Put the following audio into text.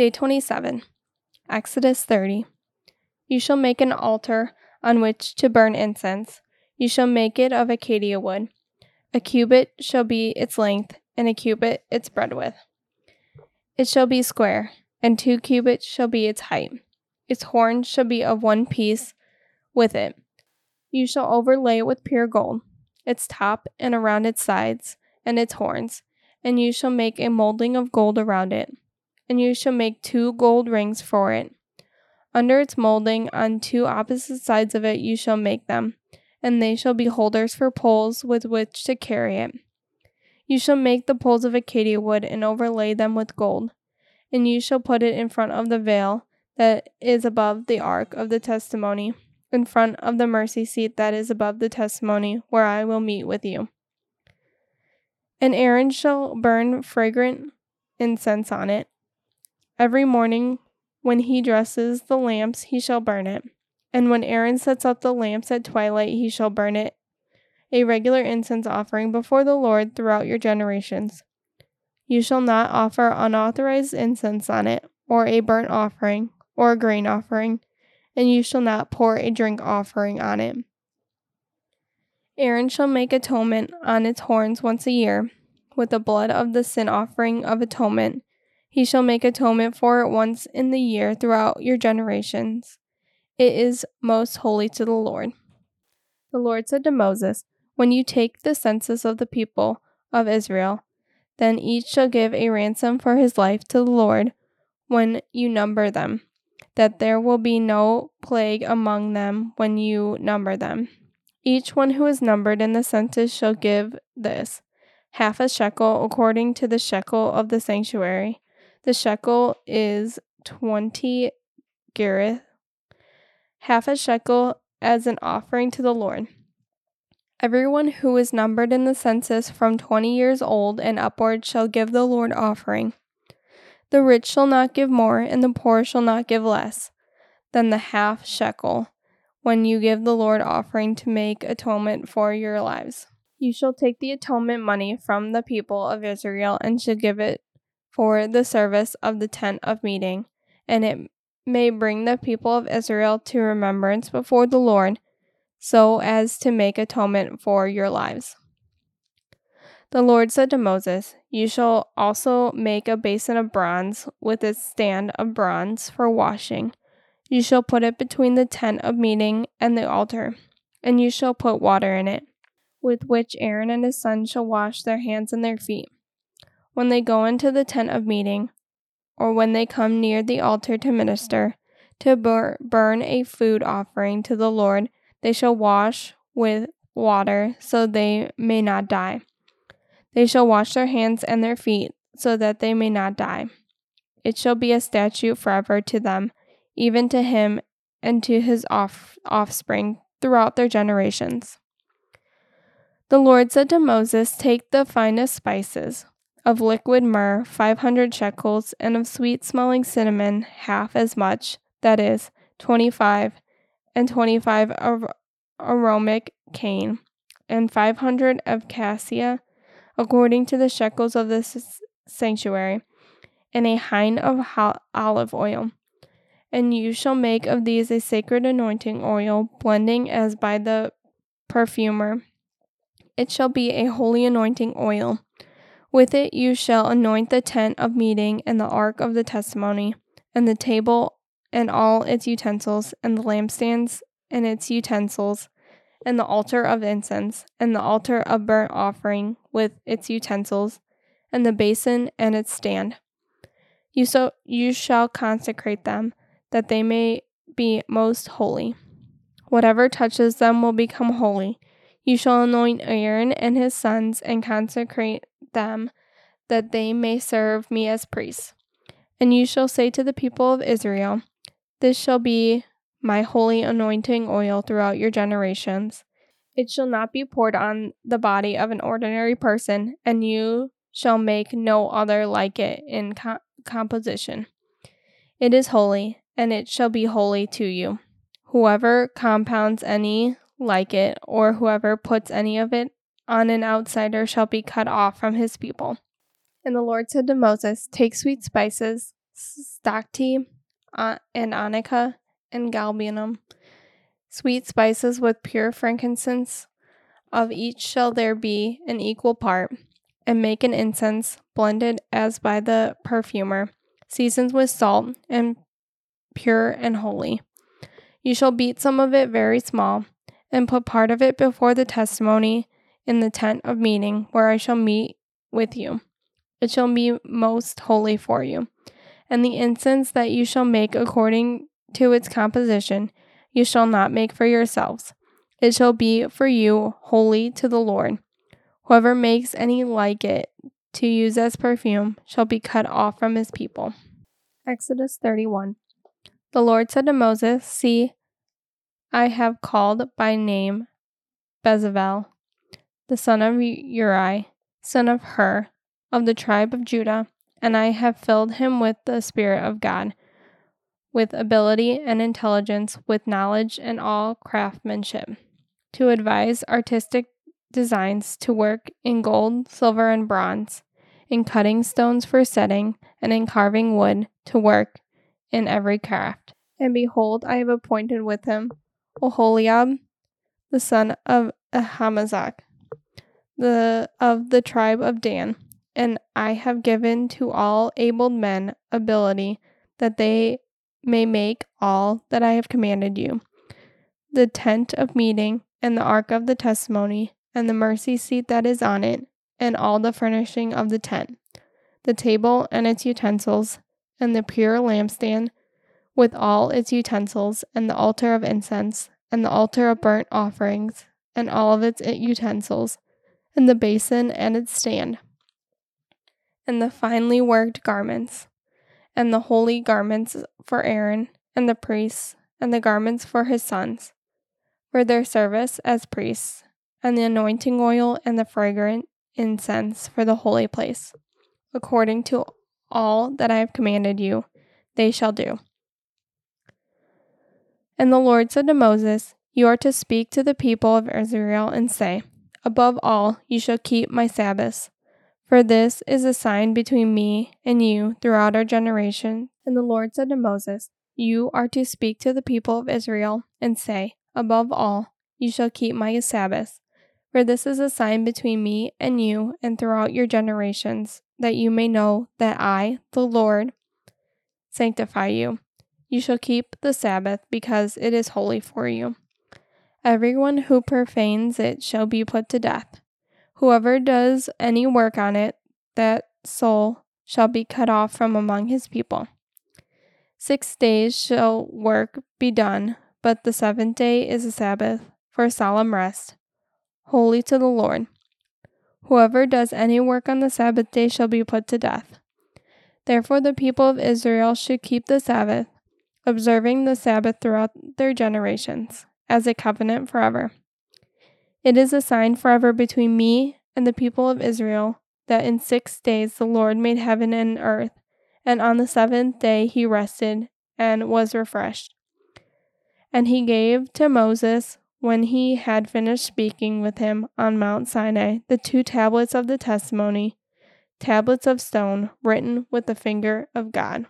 Day 27. Exodus 30. You shall make an altar on which to burn incense. You shall make it of acacia wood. A cubit shall be its length, and a cubit its breadth. It shall be square, and two cubits shall be its height. Its horns shall be of one piece with it. You shall overlay it with pure gold, its top and around its sides, and its horns, and you shall make a molding of gold around it. And you shall make two gold rings for it. Under its molding, on two opposite sides of it, you shall make them, and they shall be holders for poles with which to carry it. You shall make the poles of acacia wood and overlay them with gold, and you shall put it in front of the veil that is above the ark of the testimony, in front of the mercy seat that is above the testimony, where I will meet with you. And Aaron shall burn fragrant incense on it. Every morning, when he dresses the lamps, he shall burn it. And when Aaron sets up the lamps at twilight, he shall burn it, a regular incense offering before the Lord throughout your generations. You shall not offer unauthorized incense on it, or a burnt offering, or a grain offering, and you shall not pour a drink offering on it. Aaron shall make atonement on its horns once a year, with the blood of the sin offering of atonement. He shall make atonement for it once in the year throughout your generations. It is most holy to the Lord. The Lord said to Moses, When you take the census of the people of Israel, then each shall give a ransom for his life to the Lord when you number them, that there will be no plague among them when you number them. Each one who is numbered in the census shall give this half a shekel according to the shekel of the sanctuary. The shekel is twenty gerahs, half a shekel as an offering to the Lord. Everyone who is numbered in the census from twenty years old and upward shall give the Lord offering. The rich shall not give more, and the poor shall not give less than the half shekel when you give the Lord offering to make atonement for your lives. You shall take the atonement money from the people of Israel and shall give it for the service of the tent of meeting, and it may bring the people of Israel to remembrance before the Lord so as to make atonement for your lives. The Lord said to Moses, You shall also make a basin of bronze with its stand of bronze for washing. You shall put it between the tent of meeting and the altar, and you shall put water in it, with which Aaron and his sons shall wash their hands and their feet. When they go into the tent of meeting, or when they come near the altar to minister, to burn a food offering to the Lord, they shall wash with water, so they may not die. They shall wash their hands and their feet, so that they may not die. It shall be a statute forever to them, even to him and to his off- offspring throughout their generations. The Lord said to Moses, Take the finest spices of liquid myrrh, 500 shekels, and of sweet smelling cinnamon, half as much, that is, 25 and 25 of aromatic cane, and 500 of cassia, according to the shekels of the sanctuary, and a hin of olive oil. And you shall make of these a sacred anointing oil, blending as by the perfumer. It shall be a holy anointing oil. With it you shall anoint the tent of meeting and the ark of the testimony, and the table and all its utensils, and the lampstands and its utensils, and the altar of incense, and the altar of burnt offering with its utensils, and the basin and its stand. You so you shall consecrate them, that they may be most holy. Whatever touches them will become holy. You shall anoint Aaron and his sons and consecrate them, that they may serve me as priests. And you shall say to the people of Israel, this shall be my holy anointing oil throughout your generations. It shall not be poured on the body of an ordinary person, and you shall make no other like it in co- composition. It is holy, and it shall be holy to you. Whoever compounds any like it, or whoever puts any of it on an outsider, shall be cut off from his people. And the Lord said to Moses, Take sweet spices stacte, uh, and onycha, and galbanum. Sweet spices with pure frankincense. Of each shall there be an equal part, and make an incense, blended as by the perfumer, seasoned with salt, and pure and holy. You shall beat some of it very small, and put part of it before the testimony in the tent of meeting, where I shall meet with you. It shall be most holy for you. And the incense that you shall make according to its composition, you shall not make for yourselves. It shall be for you holy to the Lord. Whoever makes any like it to use as perfume shall be cut off from his people. Exodus 31. The Lord said to Moses, See, I have called by name Bezalel, the son of Uri, son of Hur, of the tribe of Judah, and I have filled him with the Spirit of God, with ability and intelligence, with knowledge and all craftsmanship, to advise artistic designs, to work in gold, silver, and bronze, in cutting stones for setting, and in carving wood, to work in every craft. And behold, I have appointed with him Oholiab, the son of Ahisamach, the of the tribe of Dan, and I have given to all able men ability that they may make all that I have commanded you. The tent of meeting, and the ark of the testimony, and the mercy seat that is on it, and all the furnishing of the tent, the table and its utensils, and the pure lampstand with all its utensils, and the altar of incense, and the altar of burnt offerings, and all of its utensils, and the basin and its stand, and the finely worked garments, and the holy garments for Aaron and the priests, and the garments for his sons, for their service as priests, and the anointing oil and the fragrant incense for the holy place, according to all that I have commanded you, they shall do. And the Lord said to Moses, You are to speak to the people of Israel and say, Above all, you shall keep my Sabbaths. For this is a sign between me and you throughout our generation. And the Lord said to Moses, You are to speak to the people of Israel and say, Above all, you shall keep my Sabbaths. For this is a sign between me and you and throughout your generations, that you may know that I, the Lord, sanctify you. You shall keep the Sabbath, because it is holy for you. Everyone who profanes it shall be put to death. Whoever does any work on it, that soul shall be cut off from among his people. Six days shall work be done, but the seventh day is a Sabbath for solemn rest, holy to the Lord. Whoever does any work on the Sabbath day shall be put to death. Therefore, the people of Israel should keep the Sabbath observing the Sabbath throughout their generations, as a covenant forever. It is a sign forever between me and the people of Israel that in six days the Lord made heaven and earth, and on the seventh day he rested and was refreshed. And he gave to Moses, when he had finished speaking with him on Mount Sinai, the two tablets of the testimony, tablets of stone written with the finger of God.